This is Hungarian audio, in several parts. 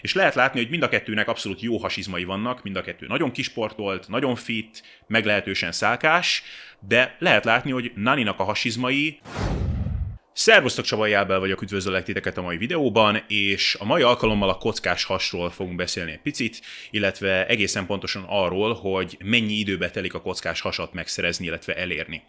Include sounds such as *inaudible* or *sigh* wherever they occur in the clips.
És lehet látni, hogy mind a kettőnek abszolút jó hasizmai vannak, mind a kettő nagyon kisportolt, nagyon fit, meglehetősen szálkás, de lehet látni, hogy Naninak a hasizmai Szervusztok, Csaba Jelbel vagyok, üdvözöllek titeket a mai videóban, és a mai alkalommal a kockás hasról fogunk beszélni egy picit, illetve egészen pontosan arról, hogy mennyi időbe telik a kockás hasat megszerezni, illetve elérni.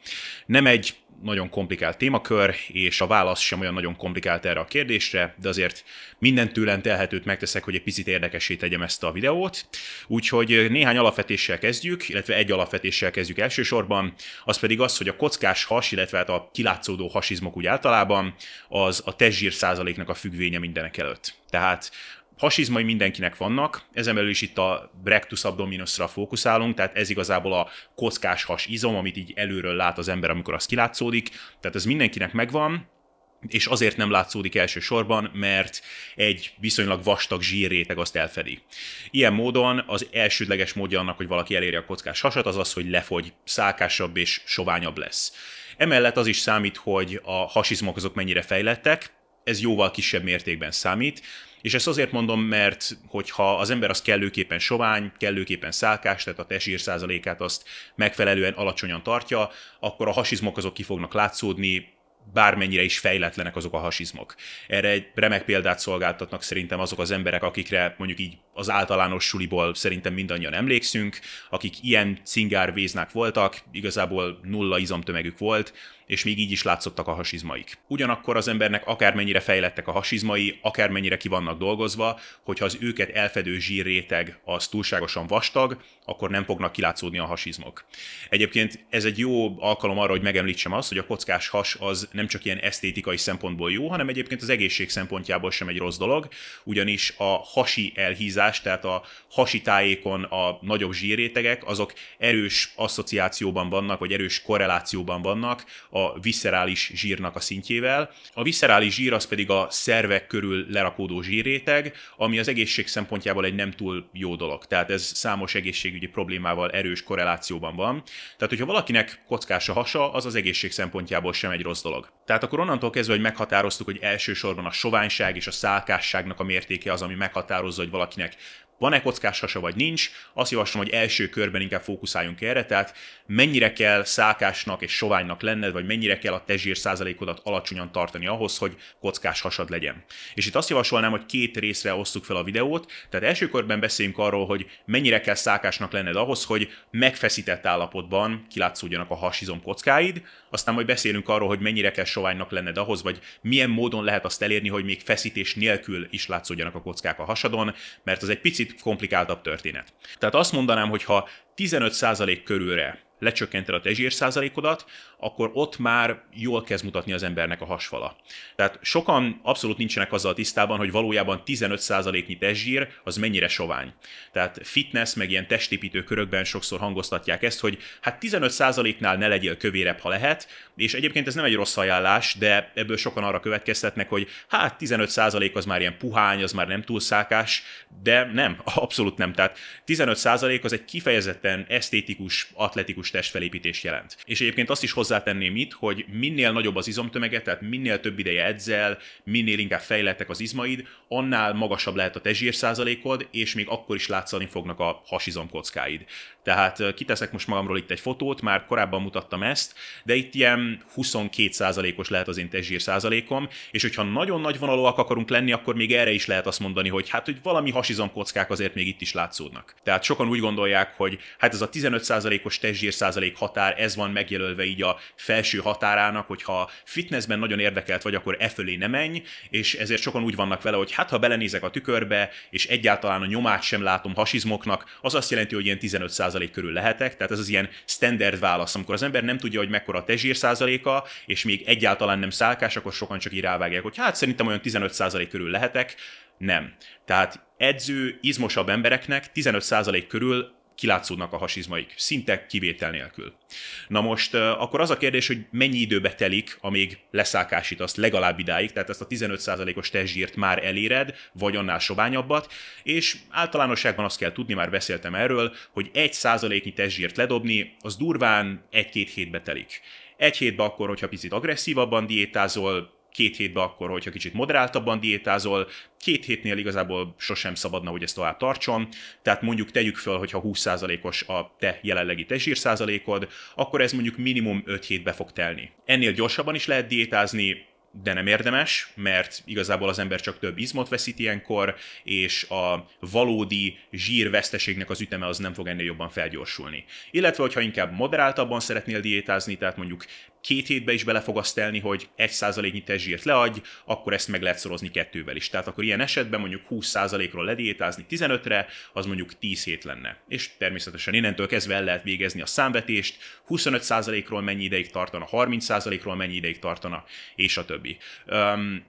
Nem egy nagyon komplikált témakör, és a válasz sem olyan nagyon komplikált erre a kérdésre, de azért minden tőlem telhetőt megteszek, hogy egy picit érdekessé tegyem ezt a videót. Úgyhogy néhány alapvetéssel kezdjük, illetve egy alapvetéssel kezdjük elsősorban, az pedig az, hogy a kockás has, illetve hát a kilátszódó hasizmok úgy általában, az a testzsír százaléknak a függvénye mindenek előtt. Tehát hasizmai mindenkinek vannak, ezen belül is itt a rectus abdominusra fókuszálunk, tehát ez igazából a kockás has izom, amit így előről lát az ember, amikor az kilátszódik, tehát ez mindenkinek megvan, és azért nem látszódik elsősorban, mert egy viszonylag vastag zsírréteg azt elfedi. Ilyen módon az elsődleges módja annak, hogy valaki eléri a kockás hasat, az az, hogy lefogy, szálkásabb és soványabb lesz. Emellett az is számít, hogy a hasizmok azok mennyire fejlettek, ez jóval kisebb mértékben számít, és ezt azért mondom, mert hogyha az ember az kellőképpen sovány, kellőképpen szálkás, tehát a testsír százalékát azt megfelelően alacsonyan tartja, akkor a hasizmok azok ki fognak látszódni, bármennyire is fejletlenek azok a hasizmok. Erre egy remek példát szolgáltatnak szerintem azok az emberek, akikre mondjuk így az általános suliból szerintem mindannyian emlékszünk, akik ilyen cingárvéznák voltak, igazából nulla izomtömegük volt, és még így is látszottak a hasizmaik. Ugyanakkor az embernek akármennyire fejlettek a hasizmai, akármennyire ki vannak dolgozva, hogyha az őket elfedő zsírréteg az túlságosan vastag, akkor nem fognak kilátszódni a hasizmok. Egyébként ez egy jó alkalom arra, hogy megemlítsem azt, hogy a kockás has az nem csak ilyen esztétikai szempontból jó, hanem egyébként az egészség szempontjából sem egy rossz dolog, ugyanis a hasi elhízás, tehát a hasi tájékon a nagyobb zsírrétegek, azok erős asszociációban vannak, vagy erős korrelációban vannak viscerális zsírnak a szintjével. A viscerális zsír az pedig a szervek körül lerakódó zsírréteg, ami az egészség szempontjából egy nem túl jó dolog. Tehát ez számos egészségügyi problémával erős korrelációban van. Tehát, hogyha valakinek kockás a hasa, az az egészség szempontjából sem egy rossz dolog. Tehát akkor onnantól kezdve, hogy meghatároztuk, hogy elsősorban a soványság és a szálkásságnak a mértéke az, ami meghatározza, hogy valakinek van-e kockás hasa vagy nincs, azt javaslom, hogy első körben inkább fókuszáljunk erre, tehát mennyire kell szálkásnak és soványnak lenned, vagy mennyire kell a tezsír százalékodat alacsonyan tartani ahhoz, hogy kockás hasad legyen. És itt azt javasolnám, hogy két részre osztuk fel a videót, tehát első körben beszéljünk arról, hogy mennyire kell szálkásnak lenned ahhoz, hogy megfeszített állapotban kilátszódjanak a hasizom kockáid, aztán majd beszélünk arról, hogy mennyire kell soványnak lenned ahhoz, vagy milyen módon lehet azt elérni, hogy még feszítés nélkül is látszódjanak a kockák a hasadon, mert az egy picit komplikáltabb történet. Tehát azt mondanám, hogy ha 15% körülre lecsökkented a tezsír százalékodat, akkor ott már jól kezd mutatni az embernek a hasfala. Tehát sokan abszolút nincsenek azzal tisztában, hogy valójában 15%-nyi testzsír az mennyire sovány. Tehát fitness, meg ilyen testépítő körökben sokszor hangoztatják ezt, hogy hát 15%-nál ne legyél kövérebb, ha lehet, és egyébként ez nem egy rossz ajánlás, de ebből sokan arra következtetnek, hogy hát 15% az már ilyen puhány, az már nem túl szákás, de nem, *laughs* abszolút nem. Tehát 15% az egy kifejezetten esztétikus, atletikus testfelépítés jelent. És egyébként azt is hozzátenném itt, hogy minél nagyobb az izomtömege, tehát minél több ideje edzel, minél inkább fejlettek az izmaid, annál magasabb lehet a tezsír százalékod, és még akkor is látszani fognak a hasizomkockáid. Tehát kiteszek most magamról itt egy fotót, már korábban mutattam ezt, de itt ilyen 22%-os lehet az én testzsír százalékom, és hogyha nagyon nagy vonalúak akarunk lenni, akkor még erre is lehet azt mondani, hogy hát, hogy valami hasizomkockák azért még itt is látszódnak. Tehát sokan úgy gondolják, hogy hát ez a 15%-os testzsír százalék határ, ez van megjelölve így a felső határának, hogyha fitnessben nagyon érdekelt vagy, akkor e fölé ne menj, és ezért sokan úgy vannak vele, hogy hát ha belenézek a tükörbe, és egyáltalán a nyomát sem látom hasizmoknak, az azt jelenti, hogy ilyen 15% körül lehetek, tehát ez az ilyen standard válasz, amikor az ember nem tudja, hogy mekkora a tezsír százaléka, és még egyáltalán nem szálkás, akkor sokan csak így rávágják, hogy hát szerintem olyan 15% körül lehetek, nem. Tehát edző, izmosabb embereknek 15% körül kilátszódnak a hasizmaik, szinte kivétel nélkül. Na most akkor az a kérdés, hogy mennyi időbe telik, amíg leszákásítasz legalább idáig, tehát ezt a 15%-os testzsírt már eléred, vagy annál soványabbat, és általánosságban azt kell tudni, már beszéltem erről, hogy 1%-nyi testzsírt ledobni, az durván 1-2 hétbe telik. Egy hétbe akkor, hogyha picit agresszívabban diétázol, két hétbe akkor, hogyha kicsit moderáltabban diétázol, két hétnél igazából sosem szabadna, hogy ezt tovább tartson, tehát mondjuk tegyük föl, hogyha 20%-os a te jelenlegi testzsír százalékod, akkor ez mondjuk minimum 5 hétbe fog telni. Ennél gyorsabban is lehet diétázni, de nem érdemes, mert igazából az ember csak több izmot veszít ilyenkor, és a valódi zsírveszteségnek az üteme az nem fog ennél jobban felgyorsulni. Illetve, hogyha inkább moderáltabban szeretnél diétázni, tehát mondjuk két hétbe is bele fog azt telni, hogy egy százaléknyi testzsírt leadj, akkor ezt meg lehet szorozni kettővel is. Tehát akkor ilyen esetben mondjuk 20%-ról lediétázni 15-re, az mondjuk 10 hét lenne. És természetesen innentől kezdve el lehet végezni a számvetést, 25%-ról mennyi ideig tartana, 30%-ról mennyi ideig tartana, és a többi. Um,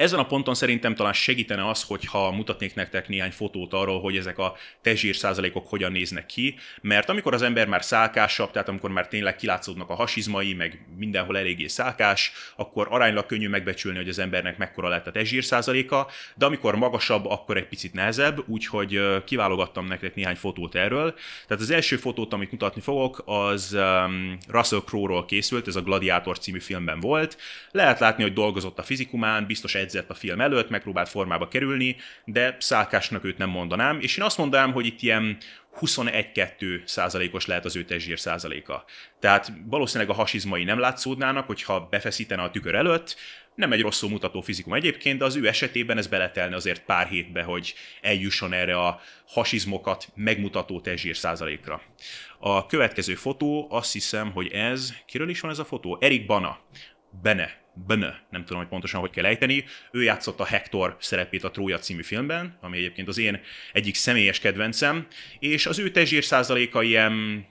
ezen a ponton szerintem talán segítene az, hogyha mutatnék nektek néhány fotót arról, hogy ezek a testzsír százalékok hogyan néznek ki, mert amikor az ember már szálkásabb, tehát amikor már tényleg kilátszódnak a hasizmai, meg mindenhol eléggé szálkás, akkor aránylag könnyű megbecsülni, hogy az embernek mekkora lett a testzsír százaléka, de amikor magasabb, akkor egy picit nehezebb, úgyhogy kiválogattam nektek néhány fotót erről. Tehát az első fotót, amit mutatni fogok, az um, Russell Crowe-ról készült, ez a Gladiator című filmben volt. Lehet látni, hogy dolgozott a fizikumán, biztos egy edzett a film előtt, megpróbált formába kerülni, de szálkásnak őt nem mondanám, és én azt mondanám, hogy itt ilyen 21-2 százalékos lehet az ő testzsír százaléka. Tehát valószínűleg a hasizmai nem látszódnának, hogyha befeszítene a tükör előtt, nem egy rosszul mutató fizikum egyébként, de az ő esetében ez beletelne azért pár hétbe, hogy eljusson erre a hasizmokat megmutató testzsír százalékra. A következő fotó, azt hiszem, hogy ez, kiről is van ez a fotó? Erik Bana. Bene, Bene, nem tudom, hogy pontosan hogy kell ejteni. Ő játszott a Hector szerepét a Trója című filmben, ami egyébként az én egyik személyes kedvencem, és az ő testzsír százaléka ilyen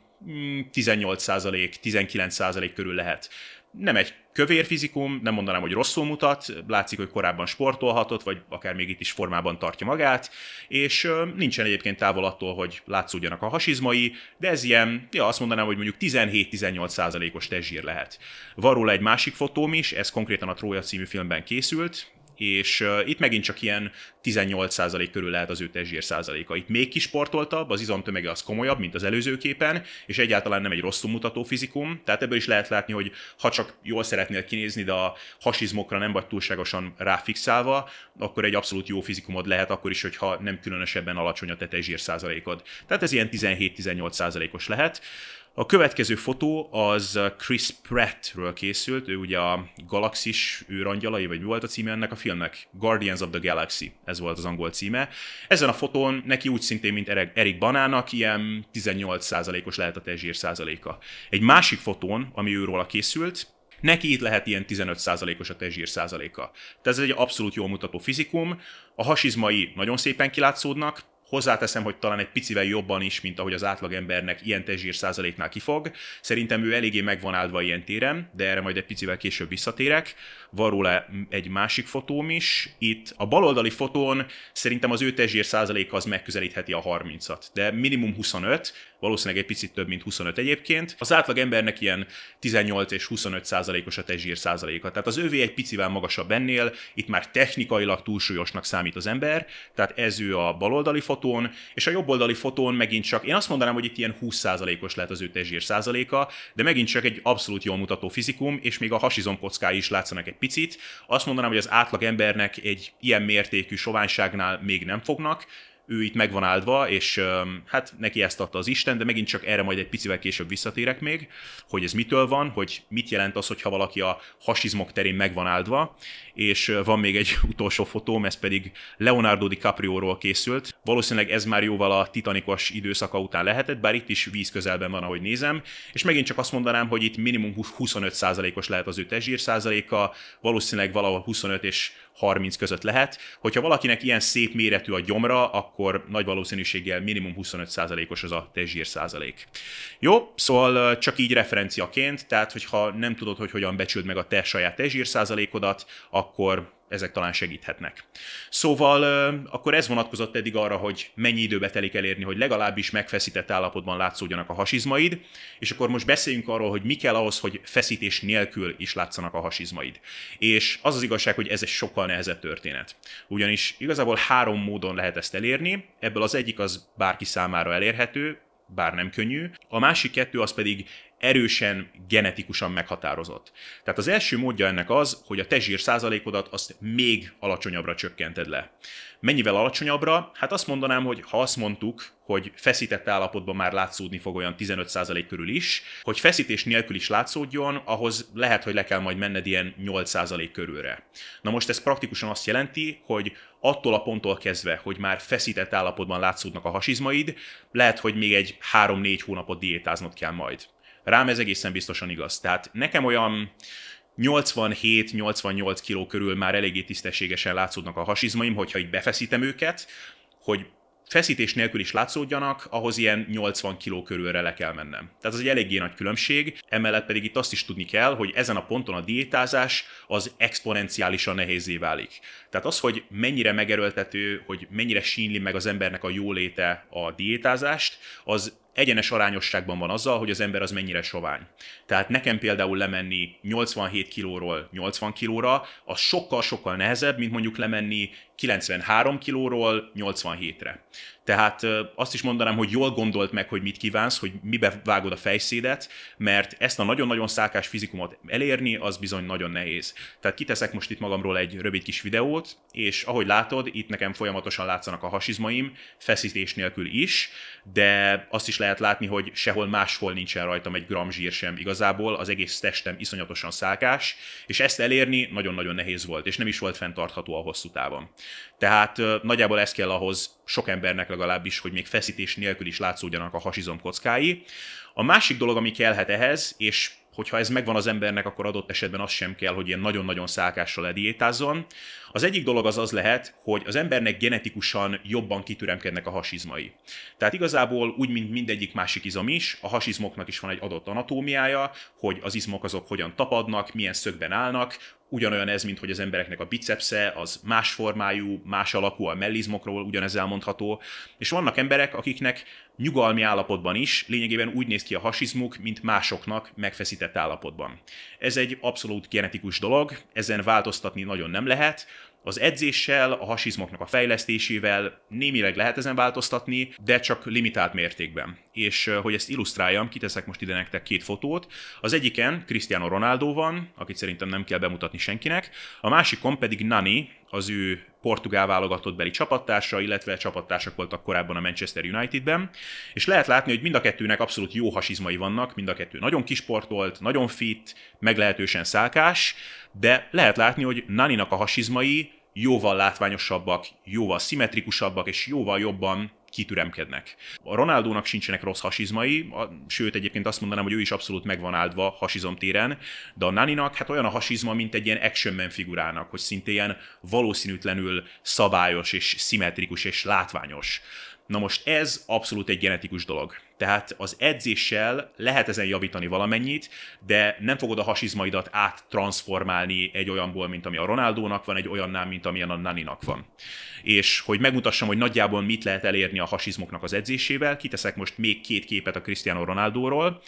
18 mm, százalék, 19 százalék körül lehet. Nem egy kövér fizikum, nem mondanám, hogy rosszul mutat, látszik, hogy korábban sportolhatott, vagy akár még itt is formában tartja magát, és nincsen egyébként távol attól, hogy látszódjanak a hasizmai, de ez ilyen, ja, azt mondanám, hogy mondjuk 17-18 százalékos testzsír lehet. Van róla egy másik fotóm is, ez konkrétan a Trója című filmben készült, és itt megint csak ilyen 18% körül lehet az ő testzsír százaléka. Itt még kisportoltabb, az izomtömege az komolyabb, mint az előző képen, és egyáltalán nem egy rosszul mutató fizikum, tehát ebből is lehet látni, hogy ha csak jól szeretnél kinézni, de a hasizmokra nem vagy túlságosan ráfixálva, akkor egy abszolút jó fizikumod lehet, akkor is, hogyha nem különösebben alacsony a te testzsír százalékod. Tehát ez ilyen 17-18 százalékos lehet. A következő fotó az Chris Prattről készült, ő ugye a Galaxis űrangyalai, vagy mi volt a címe ennek a filmnek? Guardians of the Galaxy, ez volt az angol címe. Ezen a fotón neki úgy szintén, mint Erik Banának, ilyen 18%-os lehet a testzsír százaléka. Egy másik fotón, ami őról készült, Neki itt lehet ilyen 15%-os a testzsír százaléka. Tehát ez egy abszolút jól mutató fizikum. A hasizmai nagyon szépen kilátszódnak, Hozzáteszem, hogy talán egy picivel jobban is, mint ahogy az átlagembernek ilyen testzsír százaléknál kifog. Szerintem ő eléggé megvan áldva ilyen téren, de erre majd egy picivel később visszatérek. Van róla egy másik fotóm is. Itt a baloldali fotón szerintem az ő testzsír százaléka az megközelítheti a 30-at, de minimum 25, valószínűleg egy picit több, mint 25 egyébként. Az átlag embernek ilyen 18 és 25 százalékos a testzsír százaléka. Tehát az övé egy picivel magasabb ennél, itt már technikailag túlsúlyosnak számít az ember, tehát ez ő a baloldali fotón, és a jobboldali fotón megint csak, én azt mondanám, hogy itt ilyen 20 százalékos lehet az ő testzsír százaléka, de megint csak egy abszolút jól mutató fizikum, és még a hasizom kockái is látszanak egy picit. Azt mondanám, hogy az átlag embernek egy ilyen mértékű soványságnál még nem fognak, ő itt meg van áldva, és hát neki ezt adta az Isten, de megint csak erre majd egy picivel később visszatérek még, hogy ez mitől van, hogy mit jelent az, hogyha valaki a hasizmok terén meg van áldva, és van még egy *laughs* utolsó fotóm, ez pedig Leonardo DiCaprio-ról készült. Valószínűleg ez már jóval a titanikos időszaka után lehetett, bár itt is víz közelben van, ahogy nézem, és megint csak azt mondanám, hogy itt minimum 25%-os lehet az ő testzsír százaléka, valószínűleg valahol 25 és 30 között lehet. Hogyha valakinek ilyen szép méretű a gyomra, akkor nagy valószínűséggel minimum 25%-os az a testzsír százalék. Jó, szóval csak így referenciaként, tehát hogyha nem tudod, hogy hogyan becsüld meg a te saját testzsír százalékodat, akkor ezek talán segíthetnek. Szóval akkor ez vonatkozott eddig arra, hogy mennyi időbe telik elérni, hogy legalábbis megfeszített állapotban látszódjanak a hasizmaid, és akkor most beszéljünk arról, hogy mi kell ahhoz, hogy feszítés nélkül is látszanak a hasizmaid. És az az igazság, hogy ez egy sokkal nehezebb történet. Ugyanis igazából három módon lehet ezt elérni, ebből az egyik az bárki számára elérhető, bár nem könnyű. A másik kettő az pedig erősen genetikusan meghatározott. Tehát az első módja ennek az, hogy a te zsír százalékodat azt még alacsonyabbra csökkented le. Mennyivel alacsonyabbra? Hát azt mondanám, hogy ha azt mondtuk, hogy feszített állapotban már látszódni fog olyan 15% körül is, hogy feszítés nélkül is látszódjon, ahhoz lehet, hogy le kell majd menned ilyen 8% körülre. Na most ez praktikusan azt jelenti, hogy attól a ponttól kezdve, hogy már feszített állapotban látszódnak a hasizmaid, lehet, hogy még egy 3-4 hónapot diétáznod kell majd. Rám ez egészen biztosan igaz. Tehát nekem olyan 87-88 kiló körül már eléggé tisztességesen látszódnak a hasizmaim, hogyha így befeszítem őket, hogy feszítés nélkül is látszódjanak, ahhoz ilyen 80 kg körülre le kell mennem. Tehát ez egy eléggé nagy különbség, emellett pedig itt azt is tudni kell, hogy ezen a ponton a diétázás az exponenciálisan nehézé válik. Tehát az, hogy mennyire megerőltető, hogy mennyire sínli meg az embernek a jóléte a diétázást, az egyenes arányosságban van azzal, hogy az ember az mennyire sovány. Tehát nekem például lemenni 87 kilóról 80 kilóra, az sokkal-sokkal nehezebb, mint mondjuk lemenni 93 kilóról 87-re. Tehát azt is mondanám, hogy jól gondolt meg, hogy mit kívánsz, hogy mibe vágod a fejszédet, mert ezt a nagyon-nagyon szákás fizikumot elérni, az bizony nagyon nehéz. Tehát kiteszek most itt magamról egy rövid kis videót, és ahogy látod, itt nekem folyamatosan látszanak a hasizmaim, feszítés nélkül is, de azt is lehet látni, hogy sehol máshol nincsen rajtam egy gram zsír sem igazából, az egész testem iszonyatosan szákás, és ezt elérni nagyon-nagyon nehéz volt, és nem is volt fenntartható a hosszú távon. Tehát nagyjából ez kell ahhoz sok embernek legalábbis, hogy még feszítés nélkül is látszódjanak a hasizom kockái. A másik dolog, ami kellhet ehhez, és hogyha ez megvan az embernek, akkor adott esetben az sem kell, hogy ilyen nagyon-nagyon szákással ediétázzon. Az egyik dolog az az lehet, hogy az embernek genetikusan jobban kitüremkednek a hasizmai. Tehát igazából úgy, mint mindegyik másik izom is, a hasizmoknak is van egy adott anatómiája, hogy az izmok azok hogyan tapadnak, milyen szögben állnak, ugyanolyan ez, mint hogy az embereknek a bicepsze az más formájú, más alakú, a mellizmokról ugyanez elmondható, és vannak emberek, akiknek nyugalmi állapotban is lényegében úgy néz ki a hasizmuk, mint másoknak megfeszített állapotban. Ez egy abszolút genetikus dolog, ezen változtatni nagyon nem lehet, az edzéssel, a hasizmoknak a fejlesztésével némileg lehet ezen változtatni, de csak limitált mértékben. És hogy ezt illusztráljam, kiteszek most ide nektek két fotót. Az egyiken Cristiano Ronaldo van, akit szerintem nem kell bemutatni senkinek, a másikon pedig Nani, az ő portugál válogatott beli csapattársa, illetve csapattársak voltak korábban a Manchester Unitedben, és lehet látni, hogy mind a kettőnek abszolút jó hasizmai vannak, mind a kettő nagyon kisportolt, nagyon fit, meglehetősen szálkás, de lehet látni, hogy Naninak a hasizmai jóval látványosabbak, jóval szimmetrikusabbak és jóval jobban kitüremkednek. A Ronaldónak sincsenek rossz hasizmai, sőt egyébként azt mondanám, hogy ő is abszolút megvan áldva hasizom téren, de a Naninak hát olyan a hasizma, mint egy ilyen action figurának, hogy szinte ilyen valószínűtlenül szabályos és szimmetrikus és látványos. Na most ez abszolút egy genetikus dolog. Tehát az edzéssel lehet ezen javítani valamennyit, de nem fogod a hasizmaidat áttransformálni egy olyanból, mint ami a Ronaldónak van, egy olyannál, mint amilyen a Naninak van. És hogy megmutassam, hogy nagyjából mit lehet elérni a hasizmoknak az edzésével, kiteszek most még két képet a Cristiano Ronaldóról.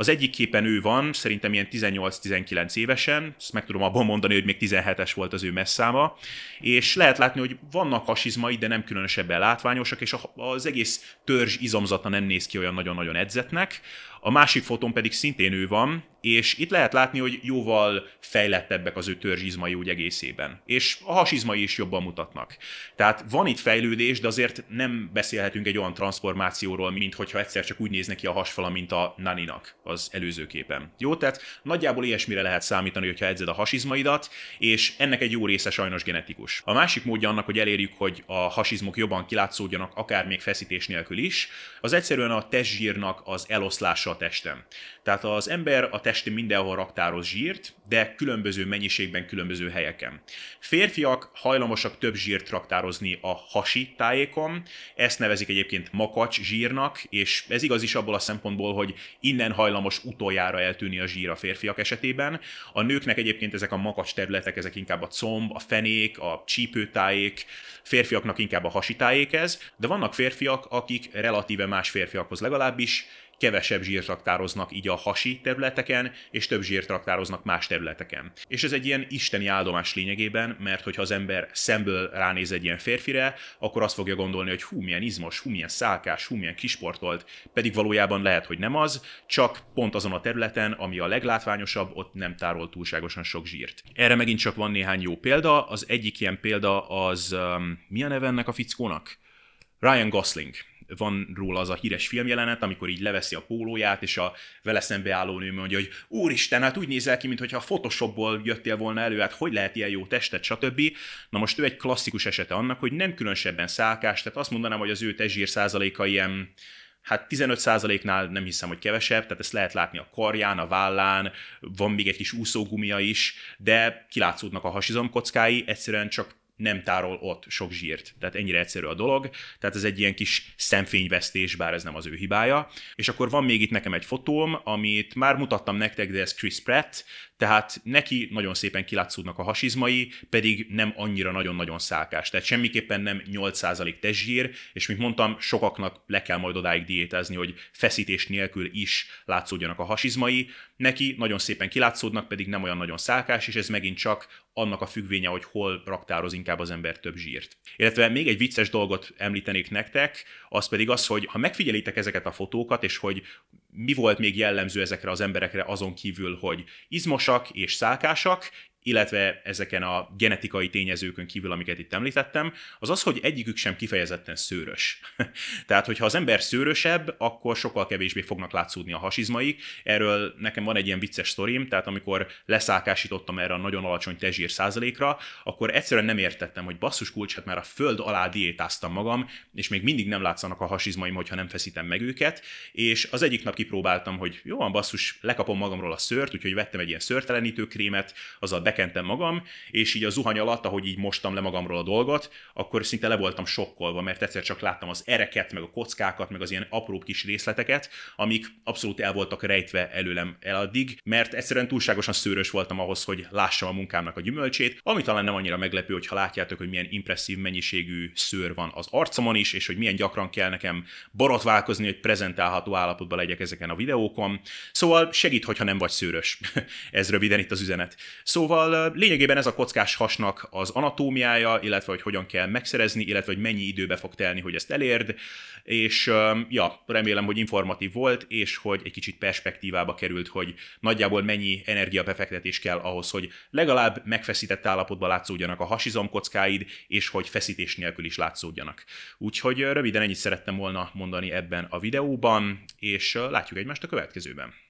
Az egyik képen ő van, szerintem ilyen 18-19 évesen, ezt meg tudom abban mondani, hogy még 17-es volt az ő messzáma, és lehet látni, hogy vannak hasizmai, de nem különösebben látványosak, és az egész törzs izomzata nem néz ki olyan nagyon-nagyon edzetnek. A másik fotón pedig szintén ő van, és itt lehet látni, hogy jóval fejlettebbek az ő törzsizmai úgy egészében. És a hasizmai is jobban mutatnak. Tehát van itt fejlődés, de azért nem beszélhetünk egy olyan transformációról, mint hogyha egyszer csak úgy néz neki a hasfala, mint a Naninak az előző képen. Jó, tehát nagyjából ilyesmire lehet számítani, hogyha edzed a hasizmaidat, és ennek egy jó része sajnos genetikus. A másik módja annak, hogy elérjük, hogy a hasizmok jobban kilátszódjanak, akár még feszítés nélkül is, az egyszerűen a testzsírnak az eloszlása a testem. Tehát az ember a testi mindenhol raktároz zsírt, de különböző mennyiségben, különböző helyeken. Férfiak hajlamosak több zsírt raktározni a hasi tájékon, ezt nevezik egyébként makacs zsírnak, és ez igaz is abból a szempontból, hogy innen hajlamos utoljára eltűni a zsír a férfiak esetében. A nőknek egyébként ezek a makacs területek, ezek inkább a comb, a fenék, a csípőtájék, férfiaknak inkább a hasi tájék ez, de vannak férfiak, akik relatíve más férfiakhoz legalábbis kevesebb zsírt raktároznak így a hasi területeken, és több zsírt raktároznak más területeken. És ez egy ilyen isteni áldomás lényegében, mert hogyha az ember szemből ránéz egy ilyen férfire, akkor azt fogja gondolni, hogy hú, milyen izmos, hú, milyen szálkás, hú, milyen kisportolt, pedig valójában lehet, hogy nem az, csak pont azon a területen, ami a leglátványosabb, ott nem tárol túlságosan sok zsírt. Erre megint csak van néhány jó példa. Az egyik ilyen példa az, um, mi a neve ennek a fickónak? Ryan Gosling van róla az a híres filmjelenet, amikor így leveszi a pólóját, és a vele szembe álló nő mondja, hogy úristen, hát úgy nézel ki, mintha a Photoshopból jöttél volna elő, hát hogy lehet ilyen jó testet, stb. Na most ő egy klasszikus esete annak, hogy nem különösebben szálkás, tehát azt mondanám, hogy az ő testzsír százaléka ilyen Hát 15%-nál nem hiszem, hogy kevesebb, tehát ezt lehet látni a karján, a vállán, van még egy kis úszógumia is, de kilátszódnak a hasizomkockái, egyszerűen csak nem tárol ott sok zsírt. Tehát ennyire egyszerű a dolog. Tehát ez egy ilyen kis szemfényvesztés, bár ez nem az ő hibája. És akkor van még itt nekem egy fotóm, amit már mutattam nektek, de ez Chris Pratt, tehát neki nagyon szépen kilátszódnak a hasizmai, pedig nem annyira nagyon-nagyon szálkás. Tehát semmiképpen nem 8% testzsír, és mint mondtam, sokaknak le kell majd odáig diétázni, hogy feszítés nélkül is látszódjanak a hasizmai. Neki nagyon szépen kilátszódnak, pedig nem olyan nagyon szálkás, és ez megint csak annak a függvénye, hogy hol raktároz inkább az ember több zsírt. Illetve még egy vicces dolgot említenék nektek, az pedig az, hogy ha megfigyelitek ezeket a fotókat, és hogy mi volt még jellemző ezekre az emberekre azon kívül, hogy izmosak és szálkásak, illetve ezeken a genetikai tényezőkön kívül, amiket itt említettem, az az, hogy egyikük sem kifejezetten szőrös. *laughs* Tehát, hogyha az ember szőrösebb, akkor sokkal kevésbé fognak látszódni a hasizmaik. Erről nekem van egy ilyen vicces sztorim, tehát amikor leszákásítottam erre a nagyon alacsony tezsír százalékra, akkor egyszerűen nem értettem, hogy basszus kulcs, hát már a föld alá diétáztam magam, és még mindig nem látszanak a hasizmaim, hogyha nem feszítem meg őket, és az egyik nap kipróbáltam, hogy jó van, basszus, lekapom magamról a szőrt, úgyhogy vettem egy ilyen szőrtelenítő krémet, azzal bekentem magam, és így a zuhany alatt, ahogy így mostam le magamról a dolgot, akkor szinte le voltam sokkolva, mert egyszer csak láttam az ereket, meg a kockákat, meg az ilyen apró kis részleteket, amik abszolút el voltak rejtve előlem eladdig, mert egyszerűen túlságosan szőrös voltam ahhoz, hogy lássam a munkámnak a gyümölcsét, ami talán nem annyira meglepő, hogy ha látjátok, hogy milyen impresszív mennyiségű szőr van az arcomon is, és hogy milyen gyakran kell nekem borotválkozni, hogy prezentálható állapotban legyek ezeken a videókon. Szóval segít, hogyha nem vagy szőrös. *laughs* ez röviden itt az üzenet. Szóval Szóval lényegében ez a kockás hasnak az anatómiája, illetve hogy hogyan kell megszerezni, illetve hogy mennyi időbe fog telni, hogy ezt elérd, és ja, remélem, hogy informatív volt, és hogy egy kicsit perspektívába került, hogy nagyjából mennyi energiabefektetés kell ahhoz, hogy legalább megfeszített állapotban látszódjanak a hasizomkockáid, és hogy feszítés nélkül is látszódjanak. Úgyhogy röviden ennyit szerettem volna mondani ebben a videóban, és látjuk egymást a következőben.